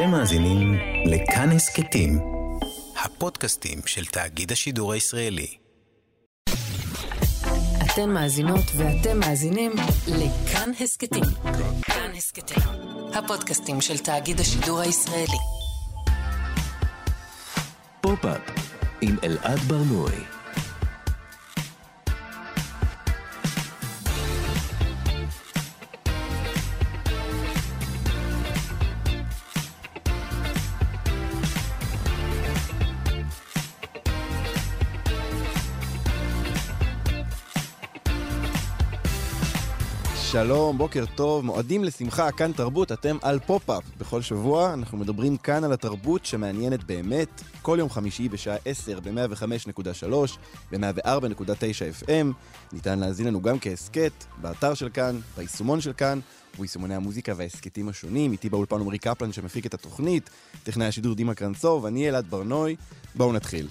אתם מאזינים לכאן הסכתים, הפודקאסטים של תאגיד השידור הישראלי. אתן מאזינות ואתם מאזינים לכאן הסכתים. כאן הסכתים, הפודקאסטים של תאגיד השידור הישראלי. פופ-אפ עם אלעד ברנועי. שלום, בוקר טוב, מועדים לשמחה, כאן תרבות, אתם על פופ-אפ. בכל שבוע אנחנו מדברים כאן על התרבות שמעניינת באמת, כל יום חמישי בשעה 10 ב-105.3, ב-104.9 FM. ניתן להאזין לנו גם כהסכת, באתר של כאן, ביישומון של כאן, וביישומוני המוזיקה וההסכתים השונים. איתי באולפן עמרי קפלן שמפיק את התוכנית, טכנאי השידור דימה קרנצוב, אני אלעד ברנוי. בואו נתחיל.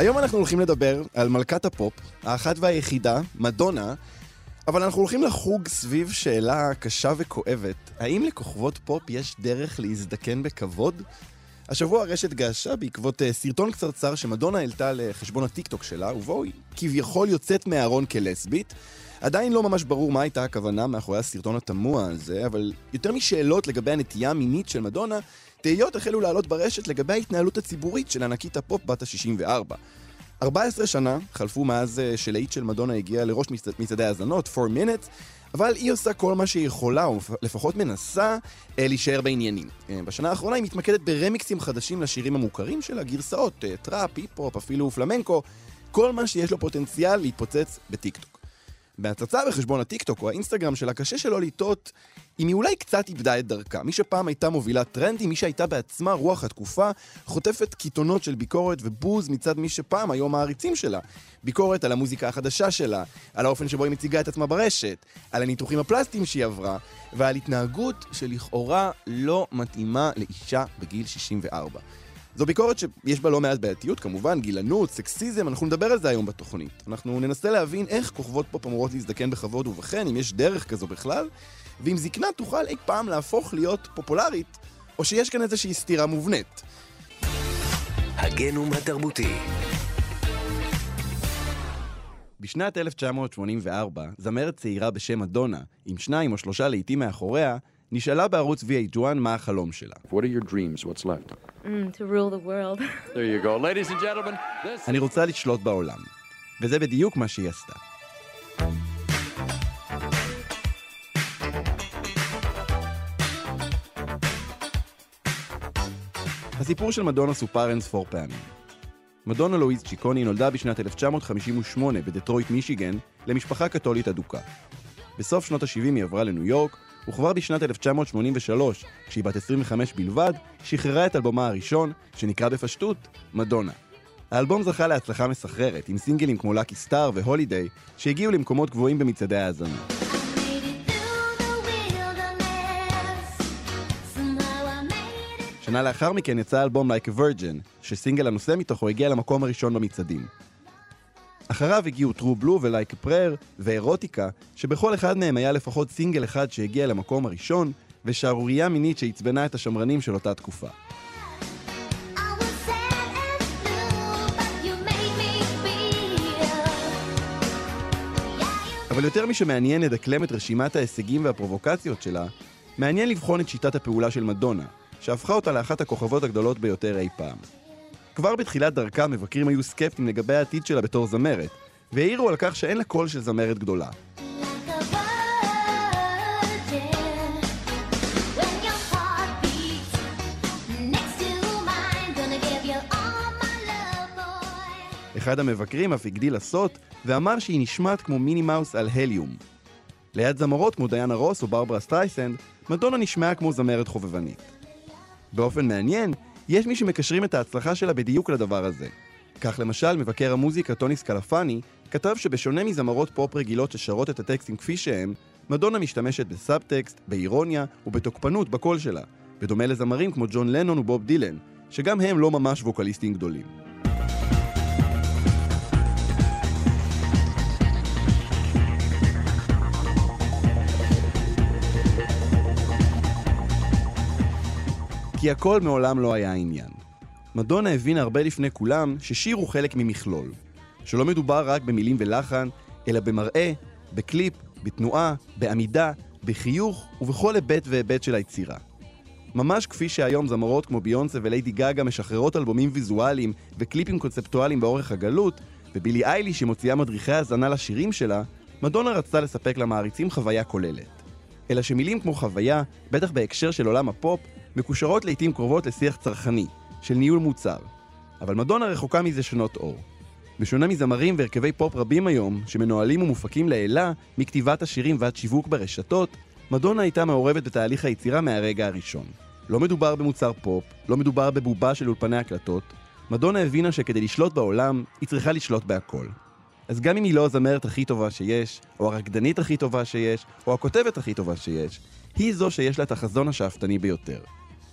היום אנחנו הולכים לדבר על מלכת הפופ, האחת והיחידה, מדונה, אבל אנחנו הולכים לחוג סביב שאלה קשה וכואבת, האם לכוכבות פופ יש דרך להזדקן בכבוד? השבוע הרשת געשה בעקבות אה, סרטון קצרצר שמדונה העלתה לחשבון הטיקטוק שלה, ובו היא כביכול יוצאת מהארון כלסבית. עדיין לא ממש ברור מה הייתה הכוונה מאחורי הסרטון התמוה הזה, אבל יותר משאלות לגבי הנטייה המינית של מדונה, תהיות החלו לעלות ברשת לגבי ההתנהלות הציבורית של ענקית הפופ בת ה-64. 14 שנה חלפו מאז אה, שלהיט של מדונה הגיע לראש מצעדי האזנות, 4 minutes, אבל היא עושה כל מה שהיא יכולה, או לפחות מנסה אה, להישאר בעניינים. אה, בשנה האחרונה היא מתמקדת ברמיקסים חדשים לשירים המוכרים שלה, גרסאות, טראפ, היפ-הופ, אפילו פלמנקו, כל מה שיש לו פוטנציאל להתפוצץ בטיקטוק. בהצצה בחשבון הטיקטוק או האינסטגרם שלה קשה שלא לטעות אם היא אולי קצת איבדה את דרכה. מי שפעם הייתה מובילת טרנדים, מי שהייתה בעצמה רוח התקופה, חוטפת קיתונות של ביקורת ובוז מצד מי שפעם היו מעריצים שלה. ביקורת על המוזיקה החדשה שלה, על האופן שבו היא מציגה את עצמה ברשת, על הניתוחים הפלסטיים שהיא עברה, ועל התנהגות שלכאורה לא מתאימה לאישה בגיל 64. זו ביקורת שיש בה לא מעט בעייתיות, כמובן, גילנות, סקסיזם, אנחנו נדבר על זה היום בתוכנית. אנחנו ננסה להבין איך כוכבות פופ אמורות להזדקן בכבוד ובכן, אם יש דרך כזו בכלל, ואם זקנה תוכל אי פעם להפוך להיות פופולרית, או שיש כאן איזושהי סתירה מובנית. הגנום התרבותי בשנת 1984, זמרת צעירה בשם אדונה, עם שניים או שלושה להיטים מאחוריה, נשאלה בערוץ VH1 מה החלום שלה. What are your dreams? What's left? Mm, to rule the world. There you go. Ladies and gentlemen, this אני רוצה לשלוט בעולם. וזה בדיוק מה שהיא עשתה. הסיפור של מדונה סופר אין ספור פעמים. מדונה לואיז צ'יקוני נולדה בשנת 1958 בדטרויט מישיגן למשפחה קתולית אדוקה. בסוף שנות ה-70 היא עברה לניו יורק, וכבר בשנת 1983, כשהיא בת 25 בלבד, שחררה את אלבומה הראשון, שנקרא בפשטות מדונה. האלבום זכה להצלחה מסחררת, עם סינגלים כמו לקי סטאר והולידיי, שהגיעו למקומות גבוהים במצעדי ההאזנות. שנה לאחר מכן יצא האלבום Like a Virgin, שסינגל הנושא מתוכו הגיע למקום הראשון במצעדים. אחריו הגיעו True Blue ו-Like a Prayer ואירוטיקה, שבכל אחד מהם היה לפחות סינגל אחד שהגיע למקום הראשון, ושערורייה מינית שעצבנה את השמרנים של אותה תקופה. אבל יותר משמעניין לדקלם את רשימת ההישגים והפרובוקציות שלה, מעניין לבחון את שיטת הפעולה של מדונה, שהפכה אותה לאחת הכוכבות הגדולות ביותר אי פעם. כבר בתחילת דרכה מבקרים היו סקפטיים לגבי העתיד שלה בתור זמרת, והעירו על כך שאין לה קול של זמרת גדולה. אחד המבקרים אף הגדיל לעשות, ואמר שהיא נשמעת כמו מיני מאוס על הליום. ליד זמרות כמו דיאנה רוס או ברברה סטרייסנד, מדונה נשמעה כמו זמרת חובבנית. באופן מעניין, יש מי שמקשרים את ההצלחה שלה בדיוק לדבר הזה. כך למשל, מבקר המוזיקה טוני סקלפני כתב שבשונה מזמרות פופ רגילות ששרות את הטקסטים כפי שהם, מדונה משתמשת בסאבטקסט, באירוניה ובתוקפנות בקול שלה, בדומה לזמרים כמו ג'ון לנון ובוב דילן, שגם הם לא ממש ווקליסטים גדולים. כי הכל מעולם לא היה העניין. מדונה הבינה הרבה לפני כולם ששיר הוא חלק ממכלול. שלא מדובר רק במילים ולחן, אלא במראה, בקליפ, בתנועה, בעמידה, בחיוך ובכל היבט והיבט של היצירה. ממש כפי שהיום זמרות כמו ביונסה וליידי גאגה משחררות אלבומים ויזואליים וקליפים קונספטואליים באורך הגלות, ובילי איילי שמוציאה מדריכי האזנה לשירים שלה, מדונה רצתה לספק למעריצים חוויה כוללת. אלא שמילים כמו חוויה, בטח בהקשר של עולם הפופ, מקושרות לעיתים קרובות לשיח צרכני, של ניהול מוצר. אבל מדונה רחוקה מזה שנות אור. בשונה מזמרים והרכבי פופ רבים היום, שמנוהלים ומופקים לעילא מכתיבת השירים ועד שיווק ברשתות, מדונה הייתה מעורבת בתהליך היצירה מהרגע הראשון. לא מדובר במוצר פופ, לא מדובר בבובה של אולפני הקלטות. מדונה הבינה שכדי לשלוט בעולם, היא צריכה לשלוט בהכל. אז גם אם היא לא הזמרת הכי טובה שיש, או הרקדנית הכי טובה שיש, או הכותבת הכי טובה שיש, היא זו שיש לה את החזון השאפתני ביותר.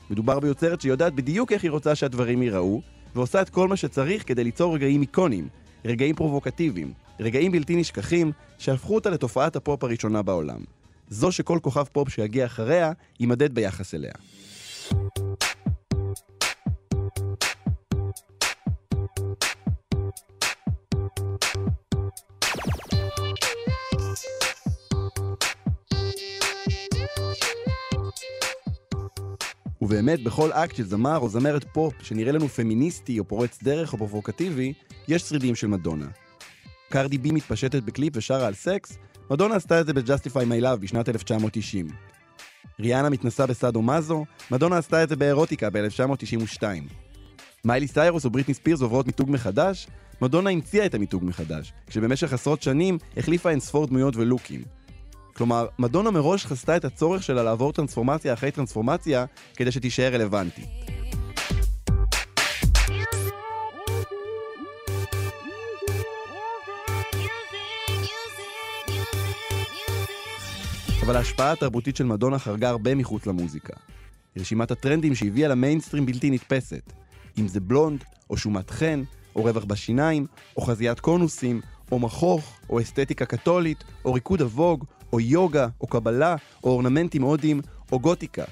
מדובר ביוצרת שיודעת בדיוק איך היא רוצה שהדברים ייראו, ועושה את כל מה שצריך כדי ליצור רגעים איקונים, רגעים פרובוקטיביים, רגעים בלתי נשכחים, שהפכו אותה לתופעת הפופ הראשונה בעולם. זו שכל כוכב פופ שיגיע אחריה, יימדד ביחס אליה. ובאמת, בכל אקט של זמר או זמרת פופ שנראה לנו פמיניסטי או פורץ דרך או פרובוקטיבי, יש שרידים של מדונה. קרדי בי מתפשטת בקליפ ושרה על סקס, מדונה עשתה את זה ב-Justify My Love בשנת 1990. ריאנה מתנסה בסאדו מאזו, מדונה עשתה את זה ב-Erotica ב-1992. מיילי סיירוס או בריטני ספירס עוברות מיתוג מחדש, מדונה המציאה את המיתוג מחדש, כשבמשך עשרות שנים החליפה אין ספור דמויות ולוקים. כלומר, מדונה מראש חסתה את הצורך שלה לעבור טרנספורמציה אחרי טרנספורמציה כדי שתישאר רלוונטית. אבל ההשפעה התרבותית של מדונה חרגה הרבה מחוץ למוזיקה. רשימת הטרנדים שהביאה למיינסטרים בלתי נתפסת. אם זה בלונד, או שומת חן, או רווח בשיניים, או חזיית קונוסים, או מחוך, או אסתטיקה קתולית, או ריקוד הווג, או יוגה, או קבלה, או אורנמנטים הודיים, או גותיקה.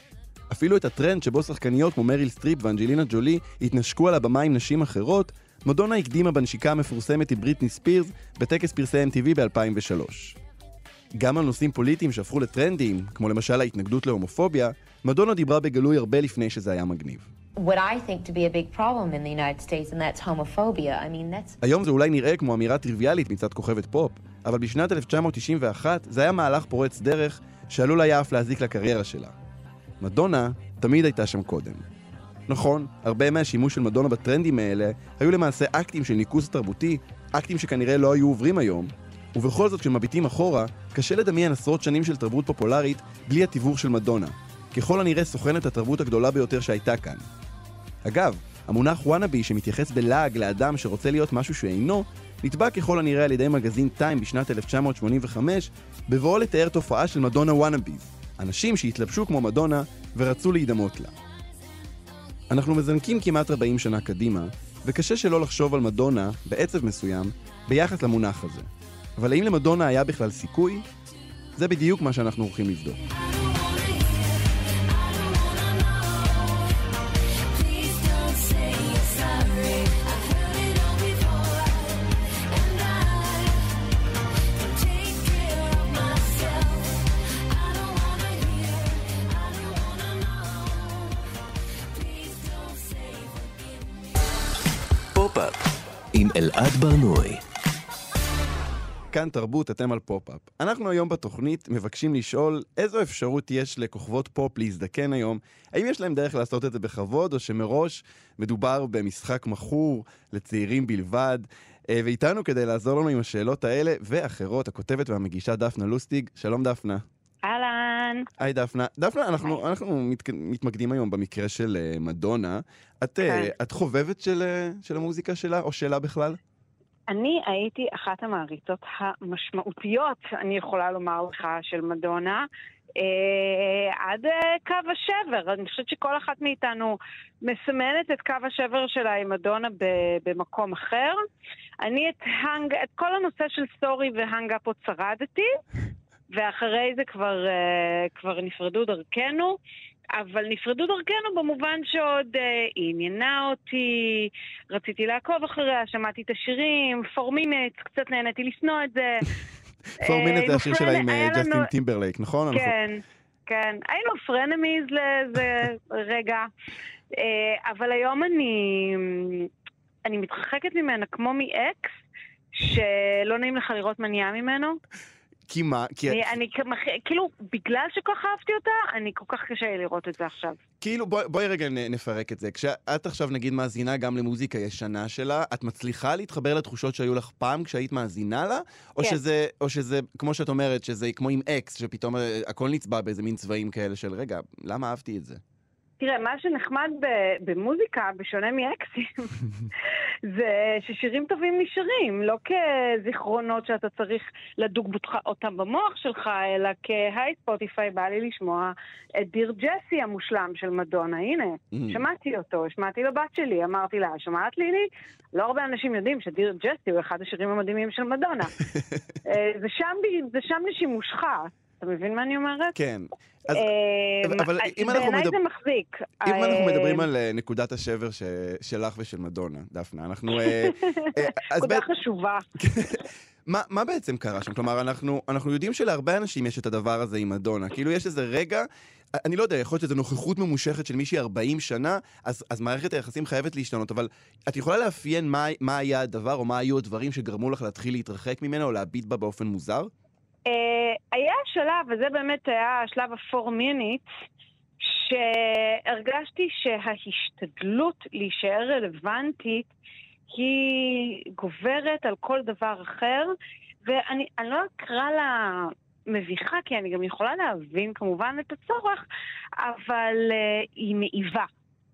אפילו את הטרנד שבו שחקניות כמו מריל סטריפ ואנג'לינה ג'ולי התנשקו על הבמה עם נשים אחרות, מדונה הקדימה בנשיקה המפורסמת עם בריטני ספירס בטקס פרסי MTV ב-2003. גם על נושאים פוליטיים שהפכו לטרנדים, כמו למשל ההתנגדות להומופוביה, מדונה דיברה בגלוי הרבה לפני שזה היה מגניב. What I think to be a big problem in the United States, and that's homophobia. I mean, that's היום זה אולי נראה כמו אמירה טריוויאלית מצד כוכבת פופ, אבל בשנת 1991 זה היה מהלך פורץ דרך שעלול היה אף להזיק לקריירה שלה. מדונה תמיד הייתה שם קודם. נכון, הרבה מהשימוש של מדונה בטרנדים האלה היו למעשה אקטים של ניכוס תרבותי, אקטים שכנראה לא היו עוברים היום, ובכל זאת כשמביטים אחורה, קשה לדמיין עשרות שנים של תרבות פופולרית בלי התיווך של מדונה. ככל הנראה סוכנת התרבות הגדולה ביותר שהייתה כאן. אגב, המונח וואנאבי שמתייחס בלעג לאדם שרוצה להיות משהו שאינו, נתבע ככל הנראה על ידי מגזין טיים בשנת 1985, בבואו לתאר תופעה של מדונה וואנאביז, אנשים שהתלבשו כמו מדונה ורצו להידמות לה. אנחנו מזנקים כמעט 40 שנה קדימה, וקשה שלא לחשוב על מדונה, בעצב מסוים, ביחס למונח הזה. אבל האם למדונה היה בכלל סיכוי? זה בדיוק מה שאנחנו הולכים לבדוק. אלעד ברנוי. כאן תרבות, אתם על פופ-אפ. אנחנו היום בתוכנית מבקשים לשאול איזו אפשרות יש לכוכבות פופ להזדקן היום. האם יש להם דרך לעשות את זה בכבוד, או שמראש מדובר במשחק מכור לצעירים בלבד? אה, ואיתנו כדי לעזור לנו עם השאלות האלה ואחרות, הכותבת והמגישה דפנה לוסטיג. שלום דפנה. אהלן. היי דפנה. דפנה, אנחנו, אנחנו מת, מתמקדים היום במקרה של אה, מדונה. את, uh, כן. את חובבת של, uh, של המוזיקה שלה, או שלה בכלל? אני הייתי אחת המעריצות המשמעותיות, אני יכולה לומר לך, של מדונה. אה, עד אה, קו השבר. אני חושבת שכל אחת מאיתנו מסמנת את קו השבר שלה עם מדונה ב- במקום אחר. אני את, הנג, את כל הנושא של סטורי והאנגאפ עוד שרדתי, ואחרי זה כבר, אה, כבר נפרדו דרכנו. אבל נפרדו דרכנו במובן שעוד אה, היא עניינה אותי, רציתי לעקוב אחריה, שמעתי את השירים, Four Minutes, קצת נהניתי לשנוא את זה. Four Minutes היינו זה השיר שלה עם אה, ג'סטין טימברלייק, נכון? כן, כן. היינו frenemies לאיזה רגע, אה, אבל היום אני, אני מתרחקת ממנה כמו מאקס, שלא נעים לך לראות מה נהיה ממנו. כי מה? כי אני, אני כאילו, בגלל שכל כך אהבתי אותה, אני כל כך קשה לי לראות את זה עכשיו. כאילו, בואי, בואי רגע נ- נפרק את זה. כשאת עכשיו נגיד מאזינה גם למוזיקה ישנה שלה, את מצליחה להתחבר לתחושות שהיו לך פעם כשהיית מאזינה לה? או, כן. שזה, או שזה, כמו שאת אומרת, שזה כמו עם אקס, שפתאום אה, הכל נצבע באיזה מין צבעים כאלה של, רגע, למה אהבתי את זה? תראה, מה שנחמד במוזיקה, בשונה מאקסים, זה ששירים טובים נשארים, לא כזיכרונות שאתה צריך לדוג אותם במוח שלך, אלא כהיי ספוטיפיי, בא לי לשמוע את דיר ג'סי המושלם של מדונה. הנה, Mm. שמעתי אותו, שמעתי לבת שלי, אמרתי לה, שמעת לילי? לא הרבה אנשים יודעים שדיר ג'סי הוא אחד השירים המדהימים של מדונה. אה, זה שם לשימושך. אתה מבין מה אני אומרת? כן. אז אה, אבל אם אנחנו בעיניי זה מחזיק. אם אה, אנחנו מדברים על אה, נקודת השבר ש... שלך ושל מדונה, דפנה, אנחנו... אה, אה, נקודה חשובה. מה, מה בעצם קרה שם? כלומר, אנחנו, אנחנו יודעים שלהרבה אנשים יש את הדבר הזה עם מדונה. כאילו, יש איזה רגע, אני לא יודע, יכול להיות שזו נוכחות ממושכת של מישהי 40 שנה, אז, אז מערכת היחסים חייבת להשתנות, אבל את יכולה לאפיין מה, מה היה הדבר, או מה היו הדברים שגרמו לך להתחיל להתרחק ממנה, או להביט בה באופן מוזר? אה, היה שלב, וזה באמת היה השלב ה-4 minutes, שהרגשתי שההשתדלות להישאר רלוונטית היא גוברת על כל דבר אחר, ואני אני לא אקרא לה מביכה, כי אני גם יכולה להבין כמובן את הצורך, אבל אה, היא מעיבה.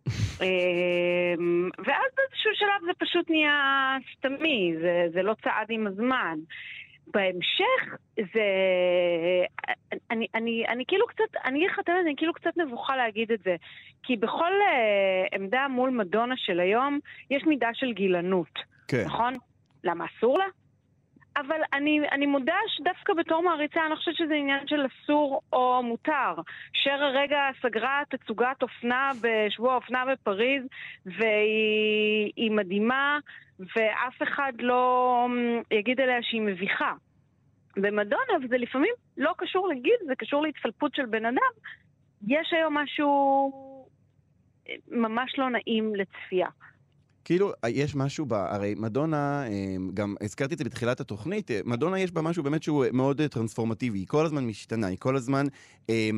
אה, ואז באיזשהו שלב זה פשוט נהיה סתמי, זה, זה לא צעד עם הזמן. בהמשך זה... אני, אני, אני כאילו קצת, אני האמת, אני כאילו קצת נבוכה להגיד את זה. כי בכל uh, עמדה מול מדונה של היום, יש מידה של גילנות, כן. נכון? למה אסור לה? אבל אני, אני מודה שדווקא בתור מעריצה, אני לא חושבת שזה עניין של אסור או מותר. שר הרגע סגרה תצוגת אופנה בשבוע האופנה בפריז, והיא היא מדהימה, ואף אחד לא מ, יגיד עליה שהיא מביכה. במדונה, וזה לפעמים לא קשור לגיל, זה קשור להתפלפות של בן אדם, יש היום משהו אה, ממש לא נעים לצפייה. כאילו, יש משהו ב... הרי מדונה, אה, גם הזכרתי את זה בתחילת התוכנית, אה, מדונה יש בה משהו באמת שהוא מאוד אה, טרנספורמטיבי, היא כל הזמן משתנה, היא כל הזמן... אה,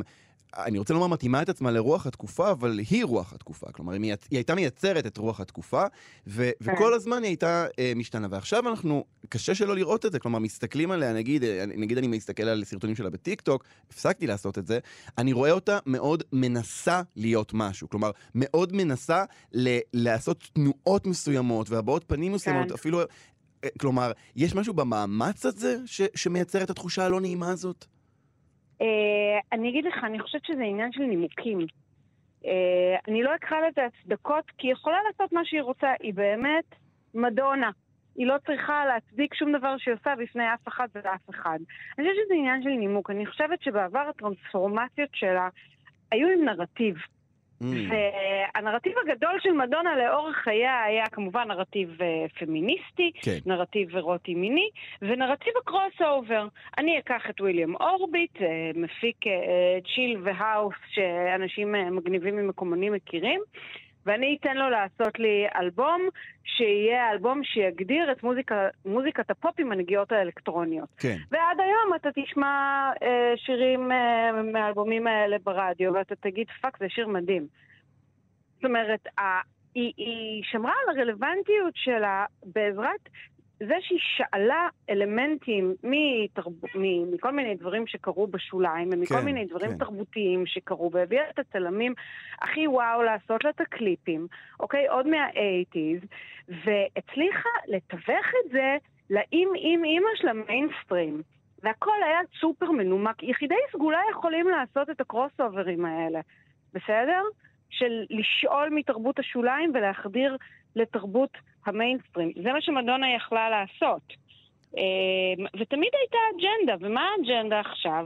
אני רוצה לומר מתאימה את עצמה לרוח התקופה, אבל היא רוח התקופה. כלומר, היא, הייתה מייצרת את רוח התקופה, ו... וכל הזמן היא הייתה אה, משתנה. ועכשיו אנחנו, קשה שלא לראות את זה. כלומר, מסתכלים עליה, נגיד, אה, נגיד אני מסתכל על סרטונים שלה בטיקטוק, הפסקתי לעשות את זה, אני רואה אותה מאוד מנסה להיות משהו. כלומר, מאוד מנסה ל... לעשות תנועות מסוימות והבעות פנים מסוימות, כן. אפילו... אה, כלומר, יש משהו במאמץ הזה ש... שמייצר את התחושה הלא נעימה הזאת? אה, אני אגיד לך, אני חושבת שזה עניין של נימוקים. אה, אני לא אקרא לזה הצדקות, כי היא יכולה לעשות מה שהיא רוצה. היא באמת מדונה. היא לא צריכה להצדיק שום דבר שהיא עושה בפני אף אחד ואף אחד. אני חושבת שזה עניין של נימוק. אני חושבת שבעבר הטרנספורמציות שלה היו עם נרטיב. Mm. והנרטיב הגדול של מדונה לאורך חייה היה כמובן נרטיב אה, פמיניסטי, כן. נרטיב אירוטי מיני, ונרטיב ה-crossover. אני אקח את ויליאם אורביט, אה, מפיק אה, chill ו-house שאנשים אה, מגניבים ממקומונים מכירים, ואני אתן לו לעשות לי אלבום שיהיה אלבום שיגדיר את מוזיקה, מוזיקת הפופ עם הנגיעות האלקטרוניות. כן. ועד היום אתה תשמע אה, שירים אה, מהאלבומים האלה ברדיו, ואתה תגיד, fuck, זה שיר מדהים. זאת אומרת, ה, היא, היא שמרה על הרלוונטיות שלה בעזרת זה שהיא שאלה אלמנטים מתרב... מ- מכל מיני דברים שקרו בשוליים, ומכל כן, מיני דברים כן. תרבותיים שקרו, והביאה את הצלמים הכי וואו לעשות לה את הקליפים, אוקיי? עוד מה-80's, והצליחה לתווך את זה לאם אם אימא של המיינסטרים. והכל היה סופר מנומק. יחידי סגולה יכולים לעשות את הקרוס אוברים האלה, בסדר? של לשאול מתרבות השוליים ולהחדיר לתרבות המיינסטרים. זה מה שמדונה יכלה לעשות. אה, ותמיד הייתה אג'נדה, ומה האג'נדה עכשיו?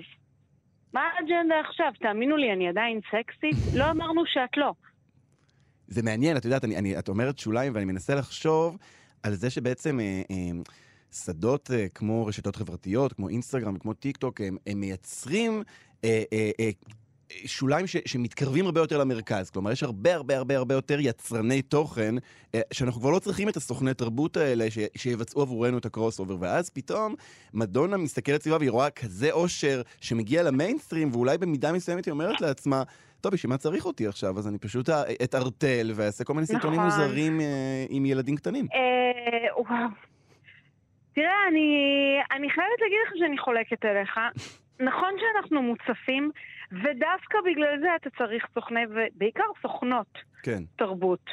מה האג'נדה עכשיו? תאמינו לי, אני עדיין סקסית? לא אמרנו שאת לא. זה מעניין, את יודעת, אני, אני, את אומרת שוליים, ואני מנסה לחשוב על זה שבעצם אה, אה, שדות אה, כמו רשתות חברתיות, כמו אינסטגרם, כמו טיק טוק, הם, הם מייצרים אה, אה, אה, שוליים ש, שמתקרבים הרבה יותר למרכז. כלומר, יש הרבה הרבה הרבה הרבה יותר יצרני תוכן, אה, שאנחנו כבר לא צריכים את הסוכני תרבות האלה ש, שיבצעו עבורנו את ה-crossover. ואז פתאום מדונה מסתכלת סביבה והיא רואה כזה עושר שמגיע למיינסטרים, ואולי במידה מסוימת היא אומרת לעצמה, טוב, בשביל מה צריך אותי עכשיו? אז אני פשוט אתערטל ואעשה כל מיני סרטונים נכון. מוזרים אה, עם ילדים קטנים. אה, וואו. תראה, אני, אני חייבת להגיד לך שאני חולקת עליך. נכון שאנחנו מוצפים, ודווקא בגלל זה אתה צריך סוכני, ובעיקר סוכנות כן. תרבות.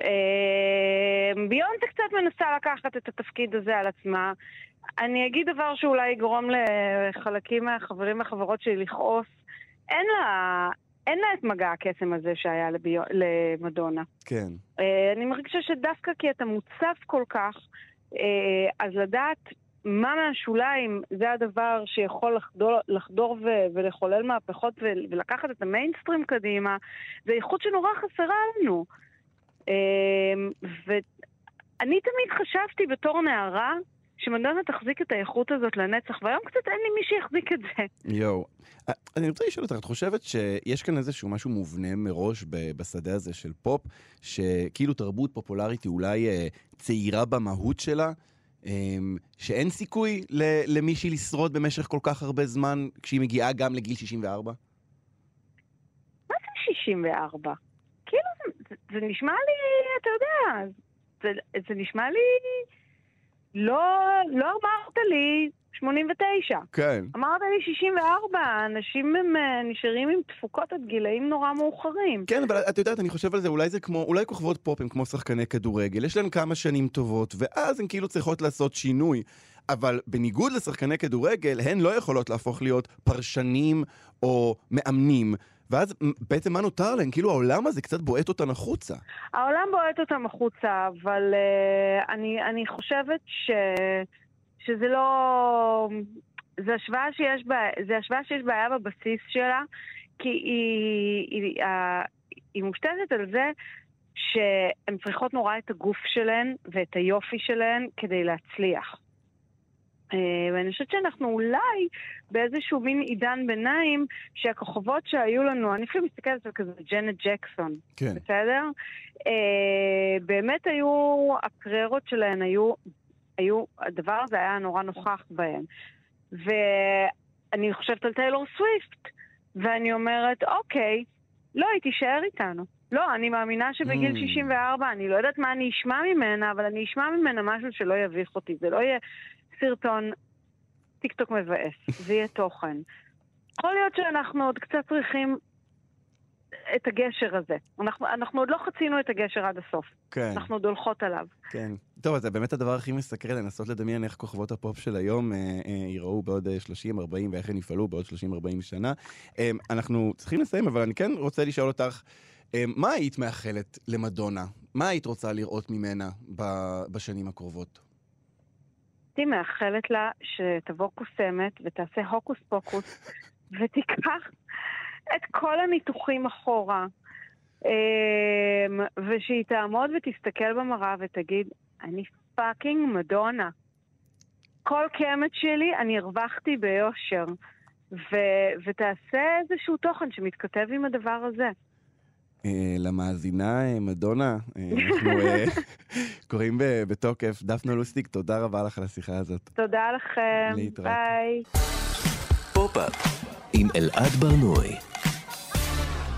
אה, ביונטה קצת מנסה לקחת את התפקיד הזה על עצמה. אני אגיד דבר שאולי יגרום לחלקים מהחברים והחברות שלי לכעוס. אין לה, אין לה את מגע הקסם הזה שהיה לביו, למדונה. כן. אה, אני מרגישה שדווקא כי אתה מוצף כל כך, אה, אז לדעת מה מהשוליים זה הדבר שיכול לחדור, לחדור ו, ולחולל מהפכות ו, ולקחת את המיינסטרים קדימה, זה איכות שנורא חסרה לנו. אה, ואני תמיד חשבתי בתור נערה שמדונה תחזיק את האיכות הזאת לנצח, והיום קצת אין לי מי שיחזיק את זה. יואו. אני רוצה לשאול אותך, את חושבת שיש כאן איזשהו משהו מובנה מראש בשדה הזה של פופ, שכאילו תרבות פופולרית היא אולי אה, צעירה במהות שלה, שאין סיכוי למישהי לשרוד במשך כל כך הרבה זמן כשהיא מגיעה גם לגיל 64? מה זה 64? כאילו, זה, זה נשמע לי, אתה יודע, זה, זה נשמע לי... לא, לא אמרת לי 89. כן. אמרת לי 64, אנשים הם אה, נשארים עם תפוקות עד גילאים נורא מאוחרים. כן, אבל את יודעת, אני חושב על זה, אולי זה כמו, אולי כוכבות פופ הם כמו שחקני כדורגל, יש להם כמה שנים טובות, ואז הן כאילו צריכות לעשות שינוי. אבל בניגוד לשחקני כדורגל, הן לא יכולות להפוך להיות פרשנים או מאמנים. ואז בעצם מה נותר להן? כאילו העולם הזה קצת בועט אותן החוצה. העולם בועט אותם החוצה, אבל uh, אני, אני חושבת ש, שזה לא... זה השוואה שיש, בה, זה השוואה שיש בעיה בבסיס שלה, כי היא, היא, היא, היא מושתתת על זה שהן צריכות נורא את הגוף שלהן ואת היופי שלהן כדי להצליח. אה, ואני חושבת שאנחנו אולי באיזשהו מין עידן ביניים שהכוכבות שהיו לנו, אני אפילו מסתכלת על כזה ג'נט ג'קסון, כן. בסדר? אה, באמת היו, הקריירות שלהן היו, היו, הדבר הזה היה נורא נוכח בהן. ואני חושבת על טיילור סוויפט, ואני אומרת, אוקיי, לא, היא תישאר איתנו. לא, אני מאמינה שבגיל אמ. 64, אני לא יודעת מה אני אשמע ממנה, אבל אני אשמע ממנה משהו שלא יביך אותי. זה לא יהיה סרטון טיקטוק מבאס, זה יהיה תוכן. יכול להיות שאנחנו עוד קצת צריכים את הגשר הזה. אנחנו, אנחנו עוד לא חצינו את הגשר עד הסוף. כן, אנחנו עוד הולכות עליו. כן. טוב, זה באמת הדבר הכי מסקרן, לנסות לדמיין איך כוכבות הפופ של היום אה, אה, ייראו בעוד אה, 30-40 ואיך הן יפעלו בעוד 30-40 שנה. אה, אנחנו צריכים לסיים, אבל אני כן רוצה לשאול אותך, אה, מה היית מאחלת למדונה? מה היית רוצה לראות ממנה ב- בשנים הקרובות? הייתי מאחלת לה שתבוא קוסמת ותעשה הוקוס פוקוס ותיקח את כל הניתוחים אחורה אמ, ושהיא תעמוד ותסתכל במראה ותגיד, אני fucking מדונה. כל קמט שלי אני הרווחתי ביושר. ו- ותעשה איזשהו תוכן שמתכתב עם הדבר הזה. אה, למאזינה אה, מדונה, אה, אנחנו קוראים בתוקף. דפנה לוסטיק, תודה רבה לך על השיחה הזאת. תודה לכם, להתראות. ביי.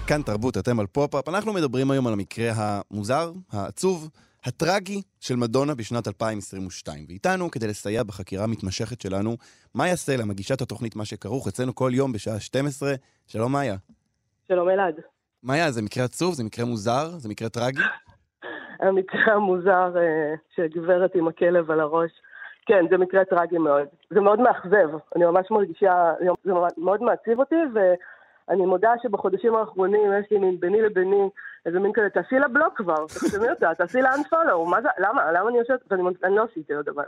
כאן תרבות, אתם על פופ-אפ. אנחנו מדברים היום על המקרה המוזר, העצוב, הטרגי של מדונה בשנת 2022. ואיתנו, כדי לסייע בחקירה המתמשכת שלנו, מאיה סלע, מגישת התוכנית מה שכרוך, אצלנו כל יום בשעה 12. שלום מאיה. שלום אלעד. מאיה, זה מקרה עצוב? זה מקרה מוזר? זה מקרה טרגי? המקרה המוזר אה, של הגברת עם הכלב על הראש. כן, זה מקרה טרגי מאוד. זה מאוד מאכזב. אני ממש מרגישה, זה מאוד מעציב אותי, ואני מודה שבחודשים האחרונים יש לי מין ביני לביני איזה מין כזה, תעשי לה בלוק כבר, תחשבי אותה, תעשי לה unfollow, מה זה, למה? למה אני יושבת? ואני אני לא עשיתי עוד אבל.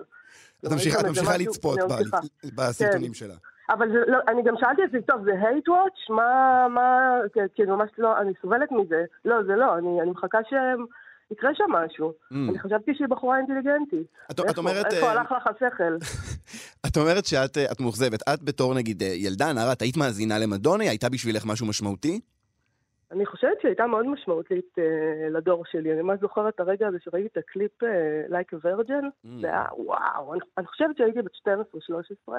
את ממשיכה- לצפות אני. בסרטונים שלה. אבל זה, לא, אני גם שאלתי את זה, טוב, זה hate watch? מה, מה, כי- כאילו ממש לא, אני סובלת מזה. לא, זה לא, אני, אני מחכה שיקרה שם משהו. Mm. אני חשבתי שהיא בחורה אינטליגנטית. את- את איפה- אומרת, איפה אה, הלך לך השכל? את אומרת שאת אה, את מאוכזבת. את בתור נגיד אה, ילדה, נערה, את היית מאזינה למדונה? היא הייתה בשבילך משהו משמעותי? אני חושבת שהיא הייתה מאוד משמעותית אה, לדור שלי. אני ממש זוכרת את הרגע הזה שראיתי את הקליפ אה, Like a Virgin. Mm. זה היה וואו, אני, אני חושבת שהייתי בת 12-13,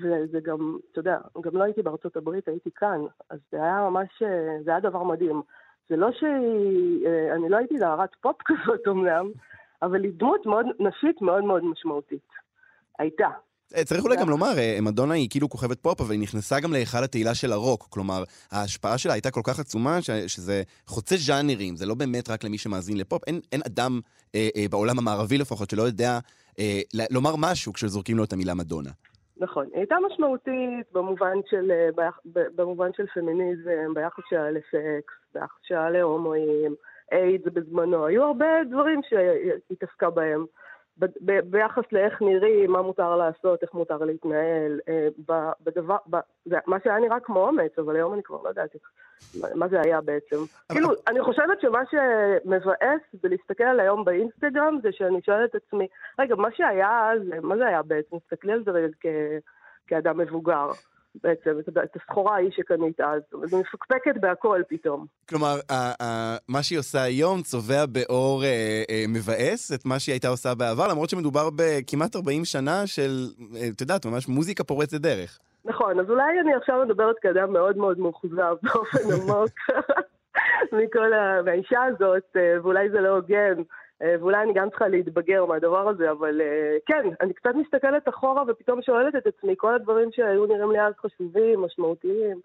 וזה גם, אתה יודע, גם לא הייתי בארצות הברית, הייתי כאן, אז זה היה ממש, אה, זה היה דבר מדהים. זה לא שהיא, אה, אני לא הייתי נערת פופ כזאת אומנם, אבל היא דמות מאוד נשית מאוד מאוד משמעותית. הייתה. אה, צריך אולי גם לומר, אה, מדונה היא כאילו כוכבת פופ, אבל היא נכנסה גם להיכל התהילה של הרוק. כלומר, ההשפעה שלה הייתה כל כך עצומה, ש- שזה חוצה ז'אנרים, זה לא באמת רק למי שמאזין לפופ. אין, אין אדם אה, אה, בעולם המערבי לפחות שלא יודע אה, לומר משהו כשזורקים לו את המילה מדונה. נכון, היא הייתה משמעותית במובן של, אה, במובן של פמיניזם, ביחס שלה לסקס, ביחס שלה להומואים, איידס בזמנו, היו הרבה דברים שהיא התעסקה בהם. ב- ב- ביחס לאיך נראים, מה מותר לעשות, איך מותר להתנהל, אה, בדבר, ב- זה- מה שהיה נראה כמו אומץ, אבל היום אני כבר לא יודעת מה- מה זה היה בעצם. כאילו, אני חושבת שמה שמבאס בלהסתכל על היום באינסטגרם זה שאני שואלת את עצמי, רגע, מה שהיה אז, מה זה היה בעצם? תסתכלי על זה רגע כ- כאדם מבוגר. בעצם, את, הסחורה ההיא שקנית אז, אז מפקפקת בהכל פתאום. כלומר, מה שהיא עושה היום צובע באור אה, אה, מבאס את מה שהיא הייתה עושה בעבר, למרות שמדובר בכמעט 40 שנה של, אה, את יודעת, ממש מוזיקה פורצת דרך. נכון, אז אולי אני עכשיו מדברת כאדם מאוד מאוד מאוכזב באופן עמוק מכל ה... מהאישה הזאת, ואולי זה לא הוגן, ואולי אני גם צריכה להתבגר מהדבר הזה, אבל אה, כן, אני קצת מסתכלת אחורה ופתאום שואלת את עצמי, כל הדברים שהיו נראים לי אז חשובים, משמעותיים,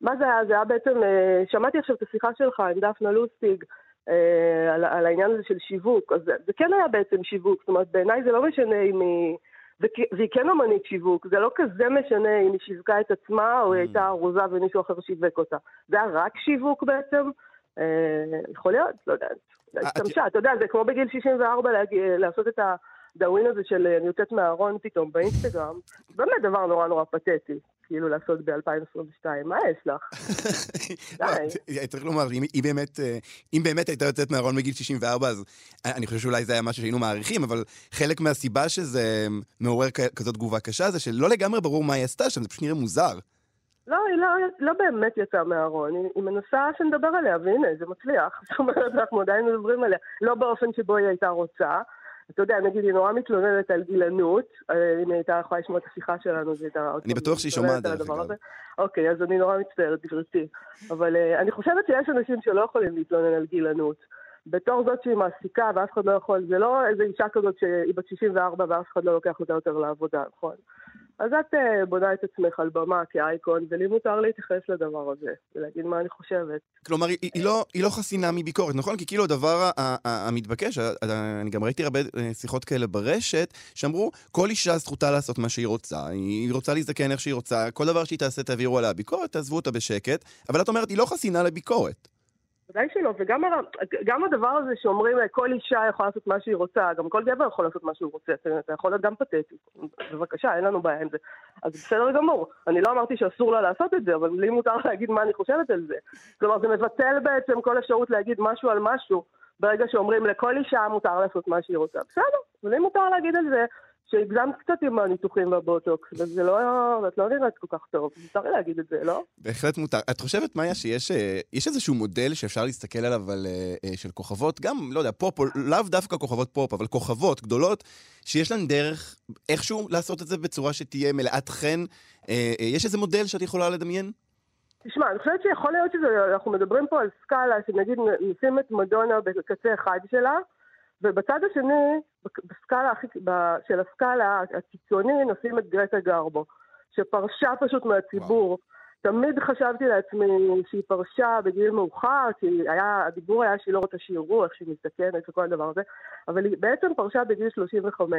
מה זה היה? זה היה בעצם, אה, שמעתי עכשיו את השיחה שלך עם דפנה לוסטיג, אה, על, על העניין הזה של שיווק, אז זה, זה כן היה בעצם שיווק, זאת אומרת בעיניי זה לא משנה אם היא, והיא כן אמנית שיווק, זה לא כזה משנה אם היא שיווקה את עצמה או היא הייתה ארוזה ומישהו אחר שיווק אותה. זה היה רק שיווק בעצם? אה, יכול להיות, לא יודעת. את- השתמשה, אתה יודע, זה כמו בגיל 64 להגיע, לעשות את הדאווין הזה של אה, אני יוצאת מהארון פתאום באינסטגרם, באמת דבר נורא נורא פתטי, כאילו לעשות ב-2022, מה יש לך? לא, צריך לומר, אם, אם, באמת, אה, אם באמת הייתה יוצאת מהארון בגיל 64, אז אני חושב שאולי זה היה משהו שהיינו מעריכים, אבל חלק מהסיבה שזה מעורר כזאת תגובה קשה, זה שלא לגמרי ברור מה היא עשתה שם, זה פשוט נראה מוזר. לא, היא לא, לא באמת יצאה מהארון, היא, היא מנסה שנדבר עליה, והנה, זה מצליח. זאת אומרת, אנחנו עדיין מדברים עליה, לא באופן שבו היא הייתה רוצה. אתה יודע, נגיד, היא נורא מתלוננת על גילנות, אה, אם היא הייתה יכולה לשמוע את השיחה שלנו, היא הייתה... אני בטוח שהיא שומעת, על דרך אגב. אוקיי, אז אני נורא מצטערת, גברתי. אבל אה, אני חושבת שיש אנשים שלא יכולים להתלונן על גילנות. בתור זאת שהיא מעסיקה ואף אחד לא יכול, זה לא איזו אישה כזאת שהיא בת 64 ואף אחד לא לוקח אותה יותר לעבודה, נכון? אז את אה, בונה את עצמך על במה כאייקון, ולי מותר להתייחס לדבר הזה, ולהגיד מה אני חושבת. כלומר, היא, היא, לא, היא לא חסינה מביקורת, נכון? כי כאילו הדבר המתבקש, אני גם ראיתי הרבה אה, שיחות כאלה ברשת, שאמרו, כל אישה זכותה לעשות מה שהיא רוצה, היא רוצה להזדקן איך שהיא רוצה, כל דבר שהיא תעשה תעבירו עליה ביקורת, תעזבו אותה בשקט, אבל את אומרת, היא לא חסינה לביקורת. ודאי שלא, וגם הדבר הזה שאומרים אה, כל אישה יכולה לעשות מה שהיא רוצה, גם כל גבר יכול לעשות מה שהוא רוצה, אתה, יכול להיות גם פתטי. בבקשה, אין לנו בעיה עם זה. אז בסדר גמור. אני לא אמרתי שאסור לה לעשות את זה, אבל לי מותר להגיד מה אני חושבת על זה. כלומר, זה מבטל בעצם כל אפשרות להגיד משהו על משהו, ברגע שאומרים לכל אישה מותר לעשות מה שהיא רוצה. בסדר, ולי מותר להגיד על זה שהגזמת קצת עם הניתוחים והבוטוקס, וזה לא, את לא נראית כל כך טוב. מותר לי להגיד את זה, לא? בהחלט מותר. את חושבת, מאיה, שיש אה, איזשהו מודל שאפשר להסתכל עליו על, אה, אה, של כוכבות, גם, לא יודע, פופ, או לאו דווקא כוכבות פופ, אבל כוכבות גדולות, שיש להן דרך איכשהו לעשות את זה בצורה שתהיה מלאת חן? יש איזה מודל שאת יכולה לדמיין? תשמע, אני חושבת שיכול להיות שאנחנו מדברים פה על סקאלה, שנגיד נשים את מדונה בקצה אחד שלה, ובצד השני, בסקאלה של הסקאלה הקיצוני, נשים את גרטה גרבו, שפרשה פשוט מהציבור. תמיד חשבתי לעצמי שהיא פרשה בגיל מאוחר, כי היה, הדיבור היה שהיא לא רוצה שיראו איך שהיא מזדקנת וכל הדבר הזה, אבל היא בעצם פרשה בגיל 35.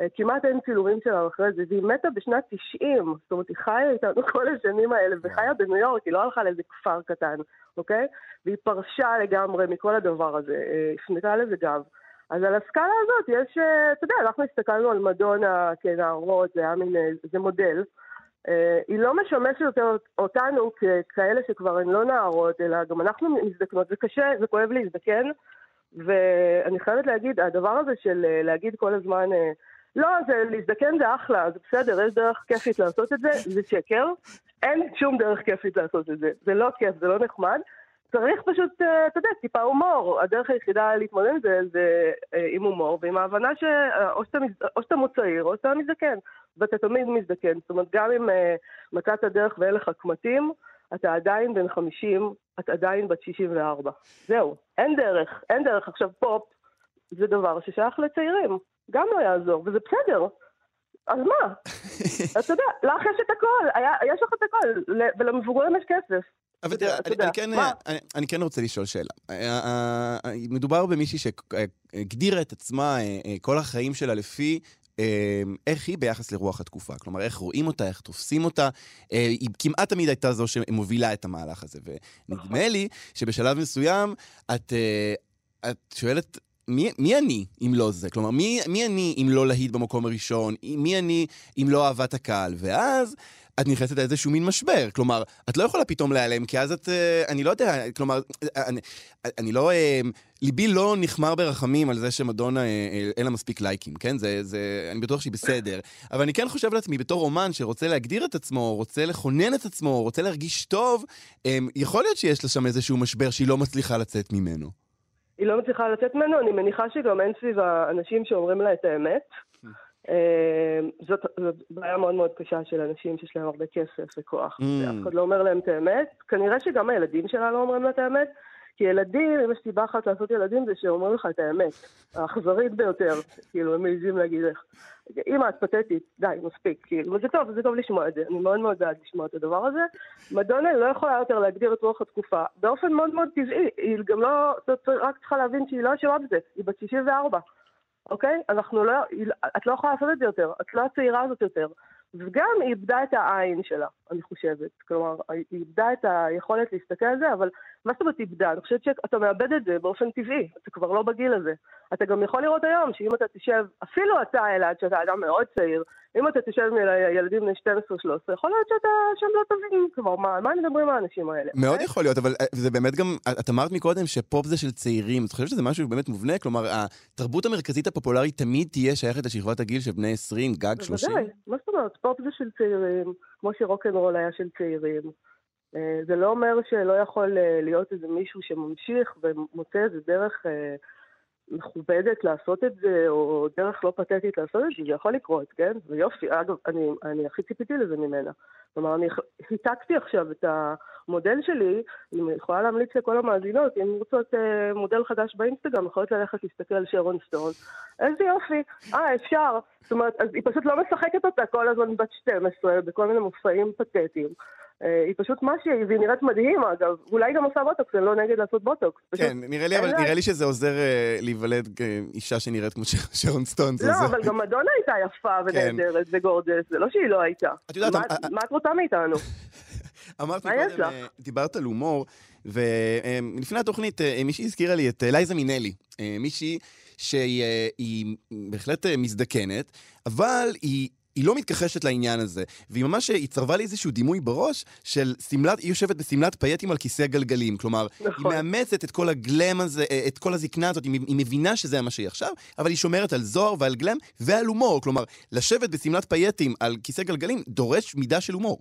אה, כמעט אין צילומים שלה אחרי זה, והיא מתה בשנת 90, זאת אומרת, היא חיה איתנו כל השנים האלה, וחיה בניו יורק, היא לא הלכה לאיזה כפר קטן, אוקיי? והיא פרשה לגמרי מכל הדבר הזה, אה, הפנתה לזה גב. אז על הסקאלה הזאת יש, אה, אתה יודע, אנחנו הסתכלנו על מדונה כנערות, זה היה מין, אה, זה מודל. אה, היא לא משמשת יותר אותנו ככאלה שכבר הן לא נערות, אלא גם אנחנו מזדקנות. זה קשה, זה כואב להזדקן, ואני חייבת להגיד, הדבר הזה של להגיד כל הזמן, לא, זה, להזדקן זה אחלה, זה בסדר, יש דרך כיפית לעשות את זה, זה שקר. אין שום דרך כיפית לעשות את זה. זה לא כיף, זה לא נחמד. צריך פשוט, אה, אתה יודע, טיפה הומור. הדרך היחידה להתמודד עם זה, זה אה, עם הומור, ועם ההבנה שאו שאתה, או שאתה מאוד צעיר, או שאתה מזדקן. ואתה תמיד מזדקן. זאת אומרת, גם אם אה, מצאת דרך ואין לך קמטים, אתה עדיין בן 50, את עדיין בת 64. זהו, אין דרך, אין דרך. עכשיו, פופ זה דבר ששייך לצעירים. גם לא יעזור, וזה בסדר. אז מה? אתה יודע, לך יש את הכל, היה, יש לך את הכל, ולמבוגרים יש כסף. אבל תראה, אני- כן? אני- כן רוצה לשאול שאלה. אה, אה, אה, מדובר במישהי שהגדירה את עצמה כל החיים שלה לפי... איך היא ביחס לרוח התקופה. כלומר, איך רואים אותה, איך תופסים אותה. היא כמעט תמיד הייתה זו שמובילה את המהלך הזה. ונדמה לי שבשלב מסוים את, את שואלת, מי, מי אני אם לא זה? כלומר, מי, מי אני אם לא להיט במקום הראשון? מי אני אם לא אהבת הקהל? ואז את נכנסת לאיזשהו מין משבר. כלומר, את לא יכולה פתאום להיעלם, כי אז את, אה, אני לא יודע, כלומר, אה, אני, אני לא, אה, ליבי לא נחמר ברחמים על זה שמדונה אין לה מספיק לייקים, כן? זה, זה, אני בטוח שהיא בסדר. אבל אני כן חושב לעצמי, בתור אומן שרוצה להגדיר את עצמו, רוצה לכונן את עצמו, רוצה להרגיש טוב, אה, יכול להיות שיש לה שם איזשהו משבר שהיא לא מצליחה לצאת ממנו. היא לא מצליחה לצאת ממנו, אני מניחה שגם אין סביבה אנשים שאומרים לה את האמת. אה, זאת, זאת בעיה מאוד מאוד קשה של אנשים שיש להם הרבה כסף וכוח, Mm. ואף אחד לא אומר להם את האמת. כנראה שגם הילדים שלה לא אומרים לה את האמת, כי ילדים, אם יש סיבה אחת לעשות ילדים זה שאומרים לך את האמת, האכזרית ביותר, כאילו, הם מעיזים להגיד לך. אמא, את פתטית, די, מספיק, כאילו, וזה טוב, זה טוב לשמוע את זה, אני מאוד מאוד בעד לשמוע את הדבר הזה. מדונה לא יכולה יותר להגדיר את רוח התקופה, באופן מאוד מאוד טבעי, היא גם לא, רק צריכה להבין שהיא לא אשמה בזה, היא בת 64, אוקיי? אנחנו לא, את לא יכולה לעשות את זה יותר, את לא הצעירה הזאת יותר. וגם היא איבדה את העין שלה, אני חושבת. כלומר, היא איבדה את היכולת להסתכל על זה, אבל מה זאת אומרת איבדה? אני חושבת שאתה מאבד את זה באופן טבעי, אתה כבר לא בגיל הזה. אתה גם יכול לראות היום שאם אתה תשב, אפילו אתה אלעד, שאתה אדם מאוד צעיר, אם אתה תשב עם ילדים בני 12-13, יכול להיות שאתה שהם לא טובים. כלומר, מה, מה מדברים האנשים האלה? מאוד אוקיי? יכול להיות, אבל אה, זה באמת גם, את אמרת מקודם שפופ זה של צעירים, את חושבת שזה משהו באמת מובנה? כלומר, התרבות המרכזית הפופולרית תמיד תהיה שייכת לשכבת הגיל של בני 20, גג 30? בוודאי, מה זאת אומרת? פופ זה של צעירים, כמו שרוקנרול היה של צעירים. אה, זה לא אומר שלא יכול אה, להיות איזה מישהו שממשיך ומוצא איזה דרך אה, מכובדת לעשות את זה, או דרך לא פתטית לעשות את זה, זה יכול לקרות, כן? ויופי, אגב, אני, אני הכי ציפיתי לזה ממנה. כלומר, אני חיתקתי עכשיו את המודל שלי, אני יכולה להמליץ לכל המאזינות, אם רוצות אה, מודל חדש באינסטגרם, יכולות ללכת להסתכל על שרון סטון. איזה יופי, אה, אפשר. זאת אומרת, אז היא פשוט לא משחקת אותה כל הזמן בת 12, בכל מיני מופעים פתטיים. אה, היא פשוט מה שהיא, והיא נראית מדהים אגב, אולי גם עושה בוטוקס, אני לא נגד לעשות בוטוקס. פשוט כן, נראה לי, אבל לה- נראה לי שזה עוזר אה, להיוולד אה, אישה שנראית כמו שרון סטון. לא, עוזר. אבל גם מדונה הייתה יפה ונהדרת ו gorgeous, זה לא שהיא לא הייתה. את יודעת, מה- מה את רוצה מאיתנו? אמרת? אה, דיברת על הומור, ולפני התוכנית מישהי הזכירה לי את לייזה מינלי. מישהי שהיא היא בהחלט מזדקנת, אבל היא... היא לא מתכחשת לעניין הזה, והיא ממש הצטרבה לי איזשהו דימוי בראש של שמלת, היא יושבת בשמלת פייטים על כיסא גלגלים. כלומר, נכון. היא מאמצת את כל הגלם הזה, אה, את כל הזקנה הזאת, היא, היא מבינה שזה מה שהיא עכשיו, אבל היא שומרת על זוהר ועל גלם ועל הומור. כלומר, לשבת בשמלת פייטים על כיסא גלגלים דורש מידה של הומור.